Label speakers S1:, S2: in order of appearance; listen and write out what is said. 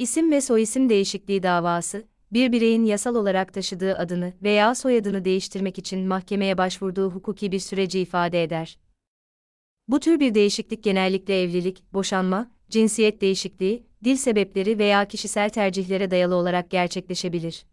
S1: İsim ve soyisim değişikliği davası, bir bireyin yasal olarak taşıdığı adını veya soyadını değiştirmek için mahkemeye başvurduğu hukuki bir süreci ifade eder. Bu tür bir değişiklik genellikle evlilik, boşanma, cinsiyet değişikliği, dil sebepleri veya kişisel tercihlere dayalı olarak gerçekleşebilir.